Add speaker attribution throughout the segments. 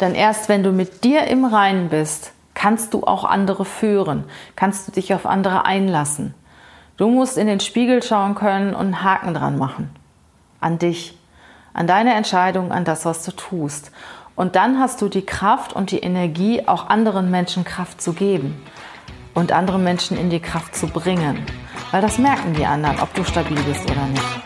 Speaker 1: Denn erst wenn du mit dir im Reinen bist, kannst du auch andere führen, kannst du dich auf andere einlassen. Du musst in den Spiegel schauen können und einen Haken dran machen. An dich, an deine Entscheidung, an das, was du tust. Und dann hast du die Kraft und die Energie, auch anderen Menschen Kraft zu geben und andere Menschen in die Kraft zu bringen. Weil das merken die anderen, ob du stabil bist oder nicht.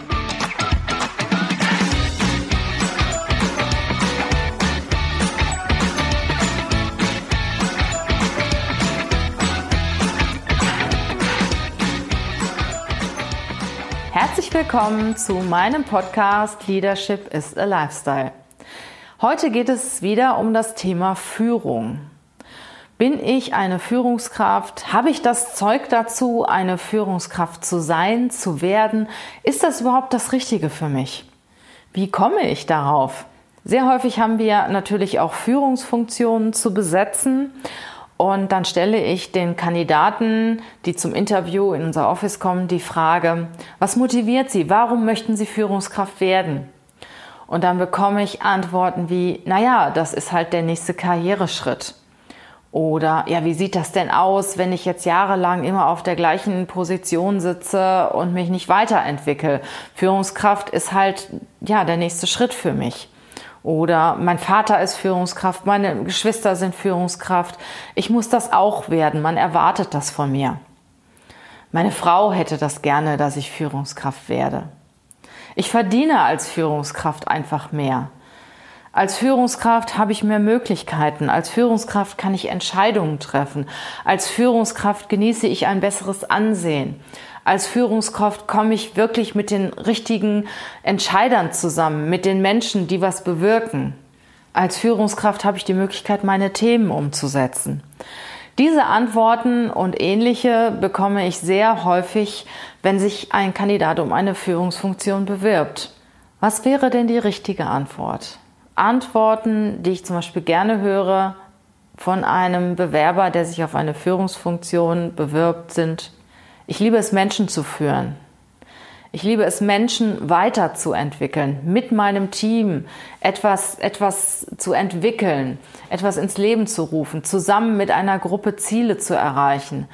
Speaker 1: Willkommen zu meinem Podcast Leadership is a Lifestyle. Heute geht es wieder um das Thema Führung. Bin ich eine Führungskraft? Habe ich das Zeug dazu, eine Führungskraft zu sein, zu werden? Ist das überhaupt das Richtige für mich? Wie komme ich darauf? Sehr häufig haben wir natürlich auch Führungsfunktionen zu besetzen und dann stelle ich den Kandidaten, die zum Interview in unser Office kommen, die Frage, was motiviert sie? Warum möchten sie Führungskraft werden? Und dann bekomme ich Antworten wie, naja, das ist halt der nächste Karriereschritt. Oder ja, wie sieht das denn aus, wenn ich jetzt jahrelang immer auf der gleichen Position sitze und mich nicht weiterentwickle? Führungskraft ist halt ja der nächste Schritt für mich. Oder mein Vater ist Führungskraft, meine Geschwister sind Führungskraft. Ich muss das auch werden. Man erwartet das von mir. Meine Frau hätte das gerne, dass ich Führungskraft werde. Ich verdiene als Führungskraft einfach mehr. Als Führungskraft habe ich mehr Möglichkeiten. Als Führungskraft kann ich Entscheidungen treffen. Als Führungskraft genieße ich ein besseres Ansehen. Als Führungskraft komme ich wirklich mit den richtigen Entscheidern zusammen, mit den Menschen, die was bewirken. Als Führungskraft habe ich die Möglichkeit, meine Themen umzusetzen. Diese Antworten und ähnliche bekomme ich sehr häufig, wenn sich ein Kandidat um eine Führungsfunktion bewirbt. Was wäre denn die richtige Antwort? Antworten, die ich zum Beispiel gerne höre von einem Bewerber, der sich auf eine Führungsfunktion bewirbt, sind, ich liebe es, Menschen zu führen. Ich liebe es, Menschen weiterzuentwickeln, mit meinem Team etwas, etwas zu entwickeln, etwas ins Leben zu rufen, zusammen mit einer Gruppe Ziele zu erreichen.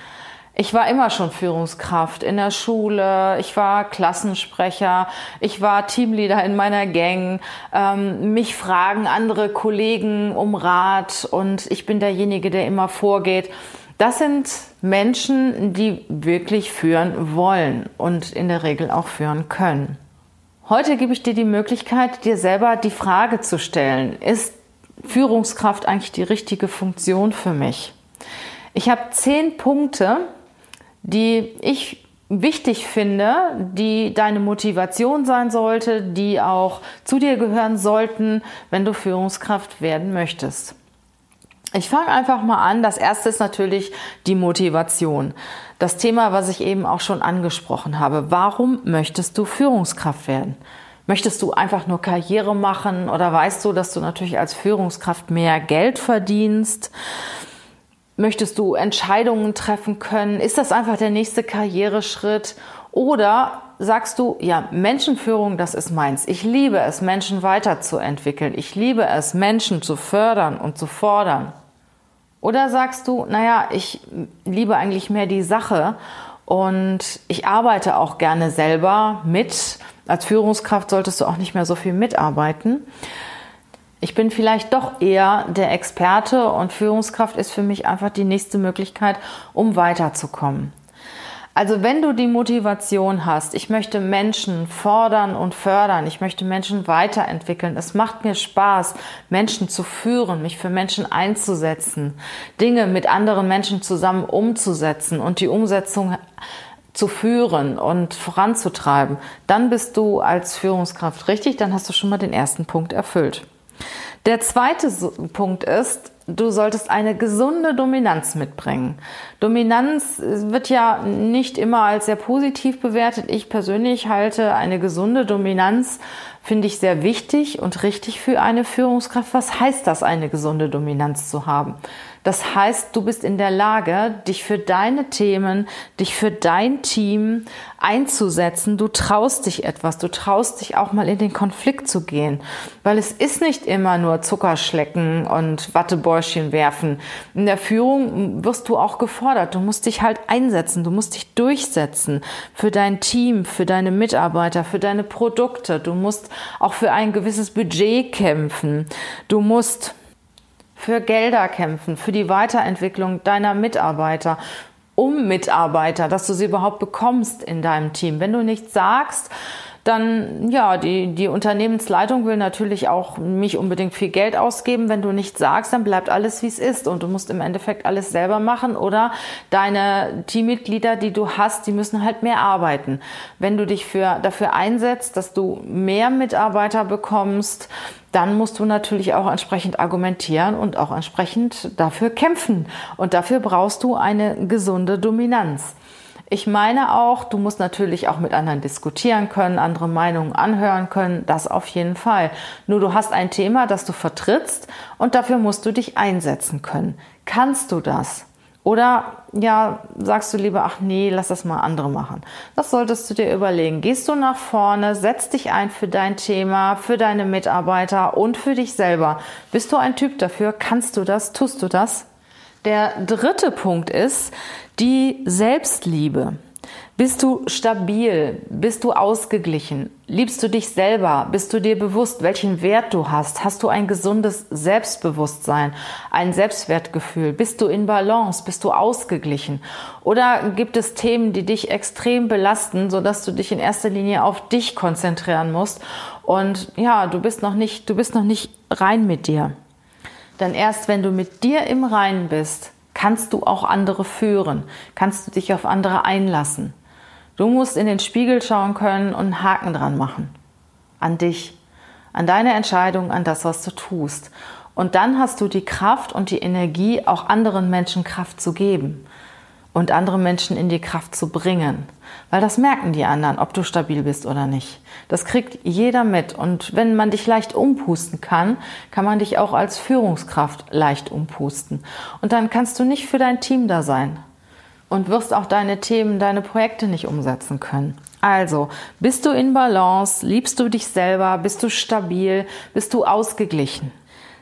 Speaker 1: Ich war immer schon Führungskraft in der Schule, ich war Klassensprecher, ich war Teamleader in meiner Gang. Ähm, mich fragen andere Kollegen um Rat und ich bin derjenige, der immer vorgeht. Das sind Menschen, die wirklich führen wollen und in der Regel auch führen können. Heute gebe ich dir die Möglichkeit, dir selber die Frage zu stellen, ist Führungskraft eigentlich die richtige Funktion für mich? Ich habe zehn Punkte, die ich wichtig finde, die deine Motivation sein sollte, die auch zu dir gehören sollten, wenn du Führungskraft werden möchtest. Ich fange einfach mal an. Das erste ist natürlich die Motivation. Das Thema, was ich eben auch schon angesprochen habe. Warum möchtest du Führungskraft werden? Möchtest du einfach nur Karriere machen oder weißt du, dass du natürlich als Führungskraft mehr Geld verdienst? Möchtest du Entscheidungen treffen können? Ist das einfach der nächste Karriereschritt? Oder sagst du, ja, Menschenführung, das ist meins. Ich liebe es, Menschen weiterzuentwickeln. Ich liebe es, Menschen zu fördern und zu fordern. Oder sagst du, naja, ich liebe eigentlich mehr die Sache und ich arbeite auch gerne selber mit. Als Führungskraft solltest du auch nicht mehr so viel mitarbeiten. Ich bin vielleicht doch eher der Experte und Führungskraft ist für mich einfach die nächste Möglichkeit, um weiterzukommen. Also wenn du die Motivation hast, ich möchte Menschen fordern und fördern, ich möchte Menschen weiterentwickeln, es macht mir Spaß, Menschen zu führen, mich für Menschen einzusetzen, Dinge mit anderen Menschen zusammen umzusetzen und die Umsetzung zu führen und voranzutreiben, dann bist du als Führungskraft richtig, dann hast du schon mal den ersten Punkt erfüllt. Der zweite Punkt ist, du solltest eine gesunde Dominanz mitbringen. Dominanz wird ja nicht immer als sehr positiv bewertet. Ich persönlich halte eine gesunde Dominanz finde ich sehr wichtig und richtig für eine Führungskraft. Was heißt das, eine gesunde Dominanz zu haben? Das heißt, du bist in der Lage, dich für deine Themen, dich für dein Team einzusetzen. Du traust dich etwas. Du traust dich auch mal in den Konflikt zu gehen. Weil es ist nicht immer nur Zuckerschlecken und Wattebäuschen werfen. In der Führung wirst du auch gefordert. Du musst dich halt einsetzen. Du musst dich durchsetzen für dein Team, für deine Mitarbeiter, für deine Produkte. Du musst auch für ein gewisses Budget kämpfen. Du musst für Gelder kämpfen, für die Weiterentwicklung deiner Mitarbeiter, um Mitarbeiter, dass du sie überhaupt bekommst in deinem Team. Wenn du nichts sagst, dann ja, die, die Unternehmensleitung will natürlich auch nicht unbedingt viel Geld ausgeben. Wenn du nichts sagst, dann bleibt alles wie es ist und du musst im Endeffekt alles selber machen oder deine Teammitglieder, die du hast, die müssen halt mehr arbeiten. Wenn du dich für, dafür einsetzt, dass du mehr Mitarbeiter bekommst, dann musst du natürlich auch entsprechend argumentieren und auch entsprechend dafür kämpfen. Und dafür brauchst du eine gesunde Dominanz. Ich meine auch, du musst natürlich auch mit anderen diskutieren können, andere Meinungen anhören können, das auf jeden Fall. Nur du hast ein Thema, das du vertrittst und dafür musst du dich einsetzen können. Kannst du das? Oder ja, sagst du lieber, ach nee, lass das mal andere machen. Das solltest du dir überlegen. Gehst du nach vorne, setz dich ein für dein Thema, für deine Mitarbeiter und für dich selber. Bist du ein Typ dafür? Kannst du das? Tust du das? Der dritte Punkt ist die Selbstliebe. Bist du stabil? Bist du ausgeglichen? Liebst du dich selber? Bist du dir bewusst, welchen Wert du hast? Hast du ein gesundes Selbstbewusstsein, ein Selbstwertgefühl? Bist du in Balance? Bist du ausgeglichen? Oder gibt es Themen, die dich extrem belasten, sodass du dich in erster Linie auf dich konzentrieren musst? Und ja, du bist noch nicht, du bist noch nicht rein mit dir. Denn erst wenn du mit dir im Reinen bist, kannst du auch andere führen, kannst du dich auf andere einlassen. Du musst in den Spiegel schauen können und einen Haken dran machen. An dich, an deine Entscheidung, an das, was du tust. Und dann hast du die Kraft und die Energie, auch anderen Menschen Kraft zu geben und andere Menschen in die Kraft zu bringen. Weil das merken die anderen, ob du stabil bist oder nicht. Das kriegt jeder mit. Und wenn man dich leicht umpusten kann, kann man dich auch als Führungskraft leicht umpusten. Und dann kannst du nicht für dein Team da sein und wirst auch deine Themen, deine Projekte nicht umsetzen können. Also, bist du in Balance? Liebst du dich selber? Bist du stabil? Bist du ausgeglichen?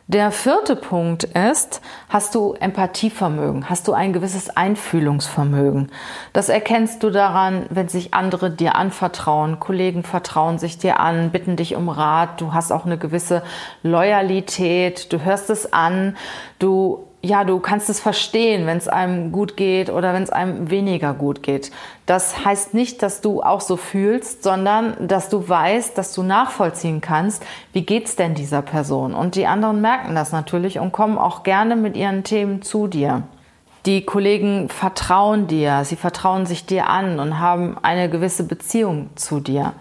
Speaker 1: Der vierte Punkt ist, hast du Empathievermögen, hast du ein gewisses Einfühlungsvermögen. Das erkennst du daran, wenn sich andere dir anvertrauen, Kollegen vertrauen sich dir an, bitten dich um Rat, du hast auch eine gewisse Loyalität, du hörst es an, du ja, du kannst es verstehen, wenn es einem gut geht oder wenn es einem weniger gut geht. Das heißt nicht, dass du auch so fühlst, sondern dass du weißt, dass du nachvollziehen kannst, wie geht's denn dieser Person? Und die anderen merken das natürlich und kommen auch gerne mit ihren Themen zu dir. Die Kollegen vertrauen dir, sie vertrauen sich dir an und haben eine gewisse Beziehung zu dir.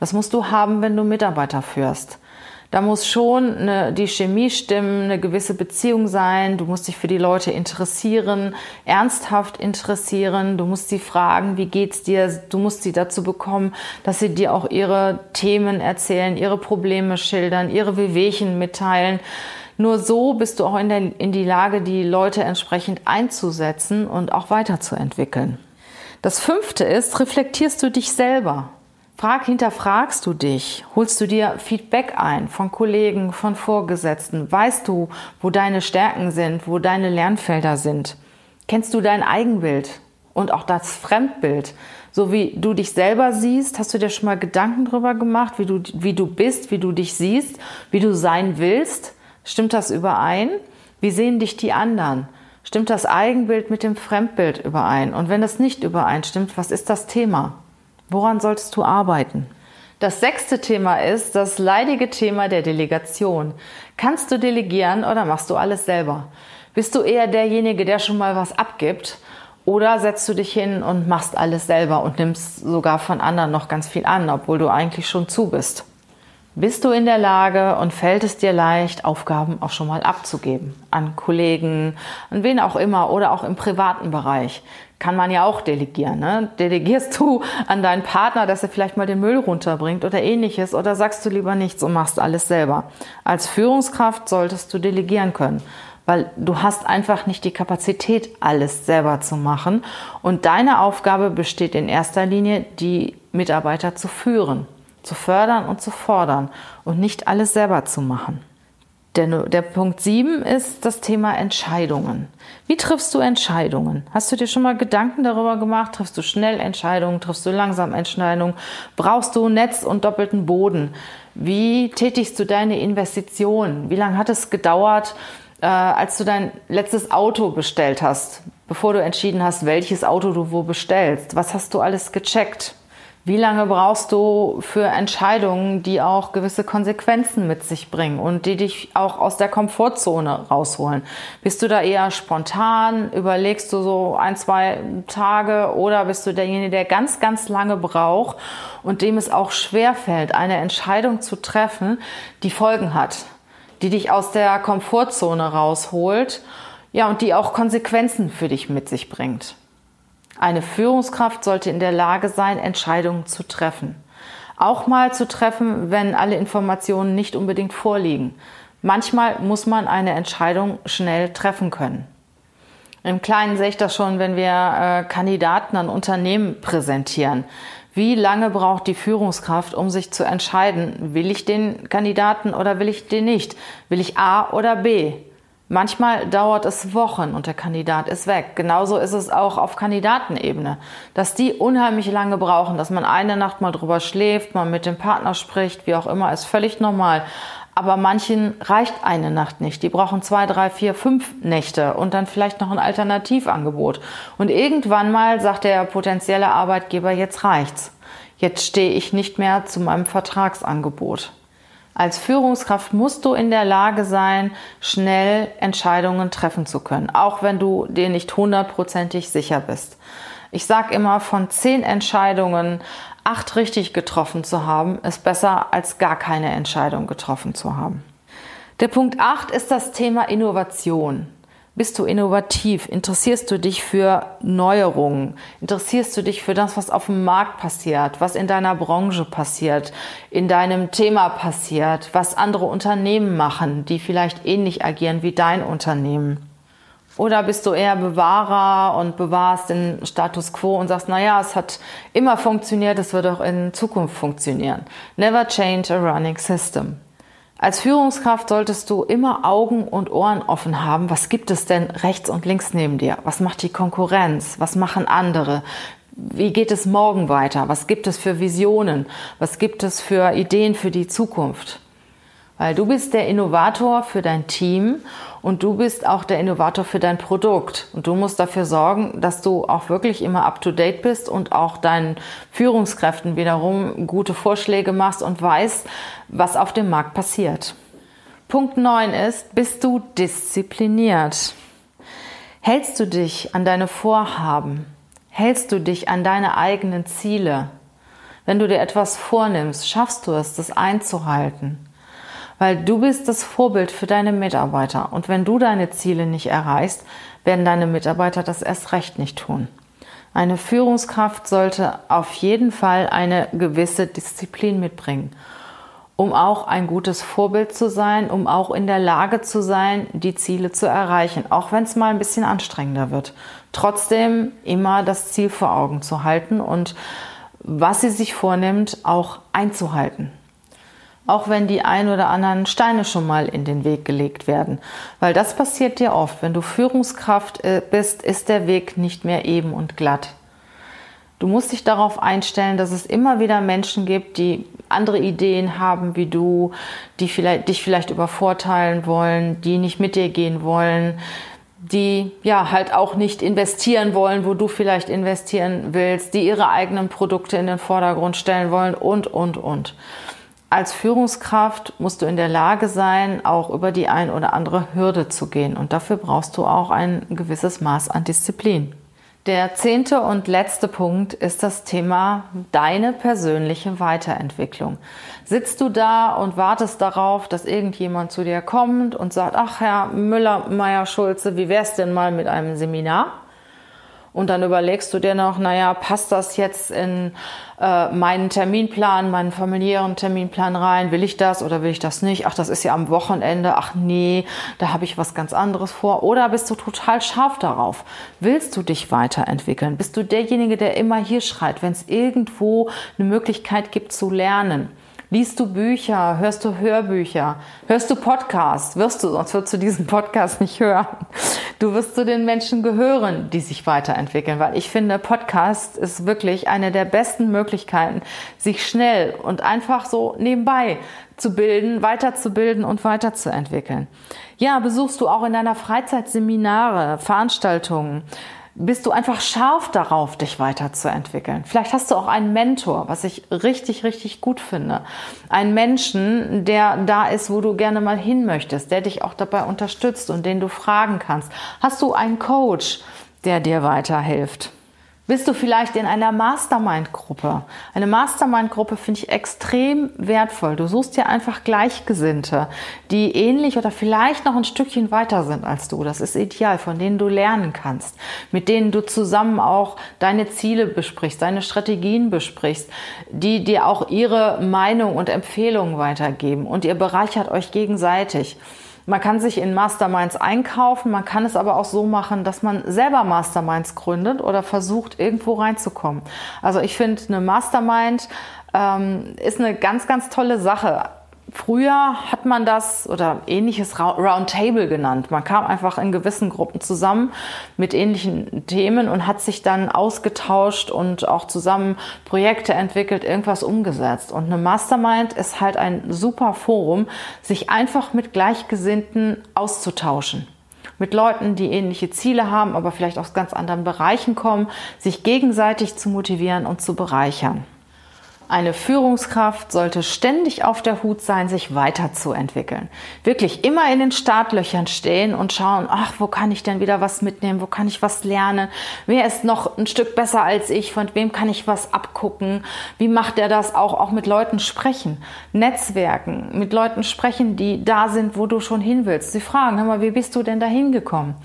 Speaker 1: Das musst du haben, wenn du Mitarbeiter führst. Da muss schon eine, die Chemie stimmen, eine gewisse Beziehung sein. Du musst dich für die Leute interessieren, ernsthaft interessieren. Du musst sie fragen, wie geht's dir? Du musst sie dazu bekommen, dass sie dir auch ihre Themen erzählen, ihre Probleme schildern, ihre Wehwehchen mitteilen. Nur so bist du auch in, der, in die Lage, die Leute entsprechend einzusetzen und auch weiterzuentwickeln. Das fünfte ist, reflektierst du dich selber? Frag, hinterfragst du dich? Holst du dir Feedback ein von Kollegen, von Vorgesetzten? Weißt du, wo deine Stärken sind, wo deine Lernfelder sind? Kennst du dein Eigenbild und auch das Fremdbild? So wie du dich selber siehst, hast du dir schon mal Gedanken darüber gemacht, wie du, wie du bist, wie du dich siehst, wie du sein willst? Stimmt das überein? Wie sehen dich die anderen? Stimmt das Eigenbild mit dem Fremdbild überein? Und wenn das nicht übereinstimmt, was ist das Thema? Woran solltest du arbeiten? Das sechste Thema ist das leidige Thema der Delegation. Kannst du delegieren oder machst du alles selber? Bist du eher derjenige, der schon mal was abgibt? Oder setzt du dich hin und machst alles selber und nimmst sogar von anderen noch ganz viel an, obwohl du eigentlich schon zu bist? Bist du in der Lage und fällt es dir leicht, Aufgaben auch schon mal abzugeben? An Kollegen, an wen auch immer oder auch im privaten Bereich. Kann man ja auch delegieren. Ne? Delegierst du an deinen Partner, dass er vielleicht mal den Müll runterbringt oder ähnliches oder sagst du lieber nichts und machst alles selber? Als Führungskraft solltest du delegieren können, weil du hast einfach nicht die Kapazität, alles selber zu machen. Und deine Aufgabe besteht in erster Linie, die Mitarbeiter zu führen zu fördern und zu fordern und nicht alles selber zu machen. Der, der Punkt 7 ist das Thema Entscheidungen. Wie triffst du Entscheidungen? Hast du dir schon mal Gedanken darüber gemacht? Triffst du schnell Entscheidungen? Triffst du langsam Entscheidungen? Brauchst du Netz und doppelten Boden? Wie tätigst du deine Investitionen? Wie lange hat es gedauert, äh, als du dein letztes Auto bestellt hast, bevor du entschieden hast, welches Auto du wo bestellst? Was hast du alles gecheckt? Wie lange brauchst du für Entscheidungen, die auch gewisse Konsequenzen mit sich bringen und die dich auch aus der Komfortzone rausholen? Bist du da eher spontan? Überlegst du so ein, zwei Tage oder bist du derjenige, der ganz, ganz lange braucht und dem es auch schwerfällt, eine Entscheidung zu treffen, die Folgen hat, die dich aus der Komfortzone rausholt, ja, und die auch Konsequenzen für dich mit sich bringt? Eine Führungskraft sollte in der Lage sein, Entscheidungen zu treffen. Auch mal zu treffen, wenn alle Informationen nicht unbedingt vorliegen. Manchmal muss man eine Entscheidung schnell treffen können. Im Kleinen sehe ich das schon, wenn wir äh, Kandidaten an Unternehmen präsentieren. Wie lange braucht die Führungskraft, um sich zu entscheiden, will ich den Kandidaten oder will ich den nicht? Will ich A oder B? Manchmal dauert es Wochen und der Kandidat ist weg. Genauso ist es auch auf Kandidatenebene, dass die unheimlich lange brauchen, dass man eine Nacht mal drüber schläft, man mit dem Partner spricht, wie auch immer, ist völlig normal. Aber manchen reicht eine Nacht nicht. Die brauchen zwei, drei, vier, fünf Nächte und dann vielleicht noch ein Alternativangebot. Und irgendwann mal sagt der potenzielle Arbeitgeber, jetzt reicht's. Jetzt stehe ich nicht mehr zu meinem Vertragsangebot. Als Führungskraft musst du in der Lage sein, schnell Entscheidungen treffen zu können, auch wenn du dir nicht hundertprozentig sicher bist. Ich sage immer, von zehn Entscheidungen acht richtig getroffen zu haben, ist besser als gar keine Entscheidung getroffen zu haben. Der Punkt acht ist das Thema Innovation. Bist du innovativ? Interessierst du dich für Neuerungen? Interessierst du dich für das, was auf dem Markt passiert, was in deiner Branche passiert, in deinem Thema passiert, was andere Unternehmen machen, die vielleicht ähnlich agieren wie dein Unternehmen? Oder bist du eher Bewahrer und bewahrst den Status quo und sagst, na ja, es hat immer funktioniert, es wird auch in Zukunft funktionieren. Never change a running system. Als Führungskraft solltest du immer Augen und Ohren offen haben. Was gibt es denn rechts und links neben dir? Was macht die Konkurrenz? Was machen andere? Wie geht es morgen weiter? Was gibt es für Visionen? Was gibt es für Ideen für die Zukunft? Weil du bist der Innovator für dein Team und du bist auch der Innovator für dein Produkt. Und du musst dafür sorgen, dass du auch wirklich immer up-to-date bist und auch deinen Führungskräften wiederum gute Vorschläge machst und weißt, was auf dem Markt passiert. Punkt 9 ist, bist du diszipliniert? Hältst du dich an deine Vorhaben? Hältst du dich an deine eigenen Ziele? Wenn du dir etwas vornimmst, schaffst du es, das einzuhalten? Weil du bist das Vorbild für deine Mitarbeiter. Und wenn du deine Ziele nicht erreichst, werden deine Mitarbeiter das erst recht nicht tun. Eine Führungskraft sollte auf jeden Fall eine gewisse Disziplin mitbringen, um auch ein gutes Vorbild zu sein, um auch in der Lage zu sein, die Ziele zu erreichen, auch wenn es mal ein bisschen anstrengender wird. Trotzdem immer das Ziel vor Augen zu halten und was sie sich vornimmt, auch einzuhalten auch wenn die ein oder anderen Steine schon mal in den Weg gelegt werden. Weil das passiert dir oft. Wenn du Führungskraft äh, bist, ist der Weg nicht mehr eben und glatt. Du musst dich darauf einstellen, dass es immer wieder Menschen gibt, die andere Ideen haben wie du, die vielleicht, dich vielleicht übervorteilen wollen, die nicht mit dir gehen wollen, die ja halt auch nicht investieren wollen, wo du vielleicht investieren willst, die ihre eigenen Produkte in den Vordergrund stellen wollen und, und, und als Führungskraft musst du in der Lage sein, auch über die ein oder andere Hürde zu gehen. Und dafür brauchst du auch ein gewisses Maß an Disziplin. Der zehnte und letzte Punkt ist das Thema deine persönliche Weiterentwicklung. Sitzt du da und wartest darauf, dass irgendjemand zu dir kommt und sagt, ach Herr Müller, Meier, Schulze, wie wär's denn mal mit einem Seminar? Und dann überlegst du dir noch, naja, passt das jetzt in äh, meinen Terminplan, meinen familiären Terminplan rein? Will ich das oder will ich das nicht? Ach, das ist ja am Wochenende. Ach nee, da habe ich was ganz anderes vor. Oder bist du total scharf darauf? Willst du dich weiterentwickeln? Bist du derjenige, der immer hier schreit, wenn es irgendwo eine Möglichkeit gibt zu lernen? Liest du Bücher? Hörst du Hörbücher? Hörst du Podcasts? Wirst du, sonst würdest du diesen Podcast nicht hören. Du wirst zu den Menschen gehören, die sich weiterentwickeln, weil ich finde, Podcast ist wirklich eine der besten Möglichkeiten, sich schnell und einfach so nebenbei zu bilden, weiterzubilden und weiterzuentwickeln. Ja, besuchst du auch in deiner Freizeit Seminare, Veranstaltungen? Bist du einfach scharf darauf, dich weiterzuentwickeln. Vielleicht hast du auch einen Mentor, was ich richtig, richtig gut finde. Einen Menschen, der da ist, wo du gerne mal hin möchtest, der dich auch dabei unterstützt und den du fragen kannst. Hast du einen Coach, der dir weiterhilft? Bist du vielleicht in einer Mastermind-Gruppe? Eine Mastermind-Gruppe finde ich extrem wertvoll. Du suchst dir einfach Gleichgesinnte, die ähnlich oder vielleicht noch ein Stückchen weiter sind als du. Das ist ideal, von denen du lernen kannst, mit denen du zusammen auch deine Ziele besprichst, deine Strategien besprichst, die dir auch ihre Meinung und Empfehlungen weitergeben und ihr bereichert euch gegenseitig. Man kann sich in Masterminds einkaufen, man kann es aber auch so machen, dass man selber Masterminds gründet oder versucht, irgendwo reinzukommen. Also ich finde, eine Mastermind ähm, ist eine ganz, ganz tolle Sache. Früher hat man das oder ähnliches Roundtable genannt. Man kam einfach in gewissen Gruppen zusammen mit ähnlichen Themen und hat sich dann ausgetauscht und auch zusammen Projekte entwickelt, irgendwas umgesetzt. Und eine Mastermind ist halt ein super Forum, sich einfach mit Gleichgesinnten auszutauschen mit Leuten, die ähnliche Ziele haben, aber vielleicht aus ganz anderen Bereichen kommen, sich gegenseitig zu motivieren und zu bereichern. Eine Führungskraft sollte ständig auf der Hut sein, sich weiterzuentwickeln. Wirklich immer in den Startlöchern stehen und schauen, ach, wo kann ich denn wieder was mitnehmen? Wo kann ich was lernen? Wer ist noch ein Stück besser als ich? Von wem kann ich was abgucken? Wie macht er das auch? Auch mit Leuten sprechen, Netzwerken, mit Leuten sprechen, die da sind, wo du schon hin willst. Sie fragen, hör mal, wie bist du denn da hingekommen?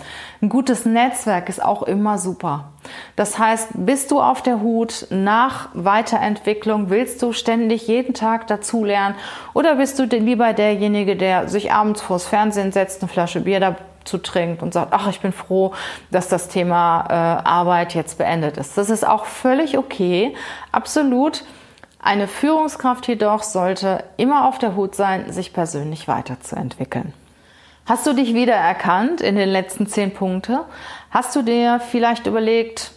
Speaker 1: Ein gutes Netzwerk ist auch immer super. Das heißt, bist du auf der Hut nach Weiterentwicklung? Willst du ständig jeden Tag dazulernen? Oder bist du lieber derjenige, der sich abends vors Fernsehen setzt, eine Flasche Bier dazu trinkt und sagt, ach, ich bin froh, dass das Thema äh, Arbeit jetzt beendet ist. Das ist auch völlig okay, absolut. Eine Führungskraft jedoch sollte immer auf der Hut sein, sich persönlich weiterzuentwickeln. Hast du dich wiedererkannt in den letzten zehn Punkten? Hast du dir vielleicht überlegt,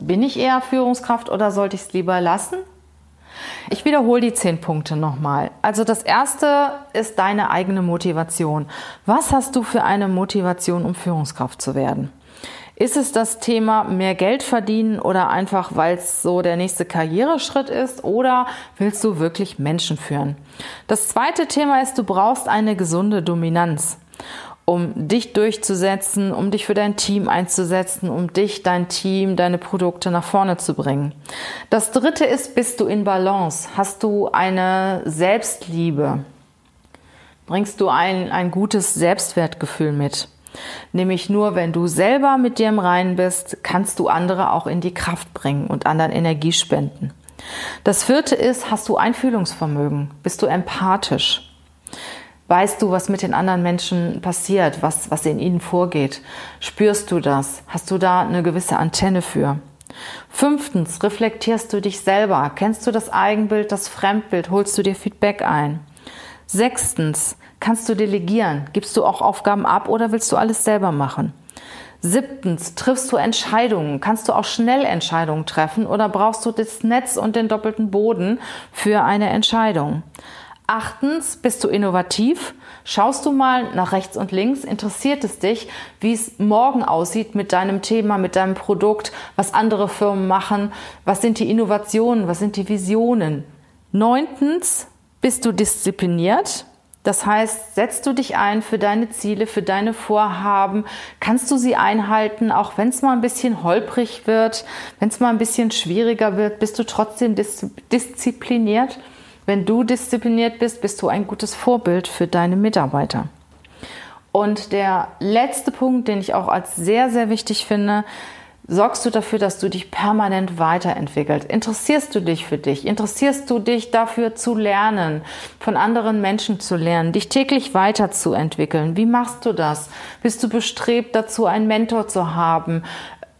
Speaker 1: bin ich eher Führungskraft oder sollte ich es lieber lassen? Ich wiederhole die zehn Punkte nochmal. Also das erste ist deine eigene Motivation. Was hast du für eine Motivation, um Führungskraft zu werden? Ist es das Thema mehr Geld verdienen oder einfach, weil es so der nächste Karriereschritt ist oder willst du wirklich Menschen führen? Das zweite Thema ist, du brauchst eine gesunde Dominanz um dich durchzusetzen, um dich für dein Team einzusetzen, um dich, dein Team, deine Produkte nach vorne zu bringen. Das dritte ist, bist du in Balance? Hast du eine Selbstliebe? Bringst du ein, ein gutes Selbstwertgefühl mit? Nämlich nur, wenn du selber mit dir im Reinen bist, kannst du andere auch in die Kraft bringen und anderen Energie spenden. Das vierte ist, hast du Einfühlungsvermögen? Bist du empathisch? Weißt du, was mit den anderen Menschen passiert, was, was in ihnen vorgeht? Spürst du das? Hast du da eine gewisse Antenne für? Fünftens, reflektierst du dich selber? Kennst du das Eigenbild, das Fremdbild? Holst du dir Feedback ein? Sechstens, kannst du delegieren? Gibst du auch Aufgaben ab oder willst du alles selber machen? Siebtens, triffst du Entscheidungen? Kannst du auch schnell Entscheidungen treffen oder brauchst du das Netz und den doppelten Boden für eine Entscheidung? Achtens, bist du innovativ? Schaust du mal nach rechts und links? Interessiert es dich, wie es morgen aussieht mit deinem Thema, mit deinem Produkt, was andere Firmen machen? Was sind die Innovationen? Was sind die Visionen? Neuntens, bist du diszipliniert? Das heißt, setzt du dich ein für deine Ziele, für deine Vorhaben, kannst du sie einhalten, auch wenn es mal ein bisschen holprig wird, wenn es mal ein bisschen schwieriger wird, bist du trotzdem dis diszipliniert. Wenn du diszipliniert bist, bist du ein gutes Vorbild für deine Mitarbeiter. Und der letzte Punkt, den ich auch als sehr, sehr wichtig finde, sorgst du dafür, dass du dich permanent weiterentwickelst? Interessierst du dich für dich? Interessierst du dich dafür zu lernen, von anderen Menschen zu lernen, dich täglich weiterzuentwickeln? Wie machst du das? Bist du bestrebt dazu, einen Mentor zu haben?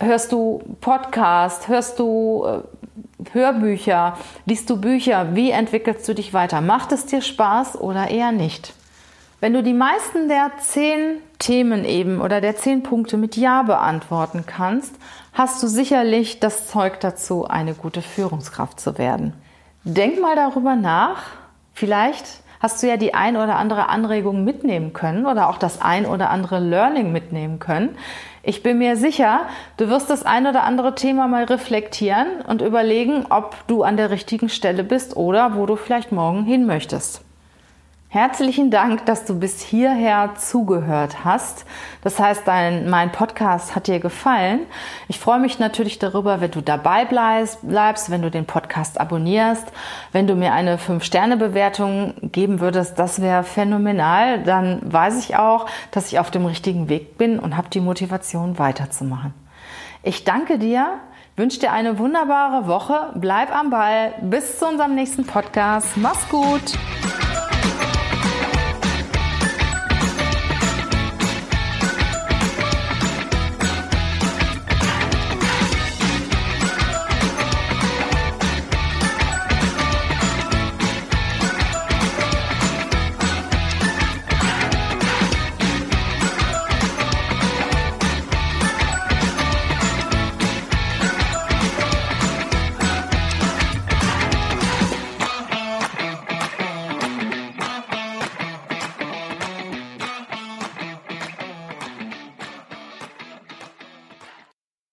Speaker 1: Hörst du Podcast? Hörst du äh, Hörbücher? Liest du Bücher? Wie entwickelst du dich weiter? Macht es dir Spaß oder eher nicht? Wenn du die meisten der zehn Themen eben oder der zehn Punkte mit Ja beantworten kannst, hast du sicherlich das Zeug dazu, eine gute Führungskraft zu werden. Denk mal darüber nach. Vielleicht hast du ja die ein oder andere Anregung mitnehmen können oder auch das ein oder andere Learning mitnehmen können. Ich bin mir sicher, du wirst das ein oder andere Thema mal reflektieren und überlegen, ob du an der richtigen Stelle bist oder wo du vielleicht morgen hin möchtest. Herzlichen Dank, dass du bis hierher zugehört hast. Das heißt, dein, mein Podcast hat dir gefallen. Ich freue mich natürlich darüber, wenn du dabei bleibst, wenn du den Podcast abonnierst, wenn du mir eine 5-Sterne-Bewertung geben würdest. Das wäre phänomenal. Dann weiß ich auch, dass ich auf dem richtigen Weg bin und habe die Motivation weiterzumachen. Ich danke dir, wünsche dir eine wunderbare Woche. Bleib am Ball. Bis zu unserem nächsten Podcast. Mach's gut.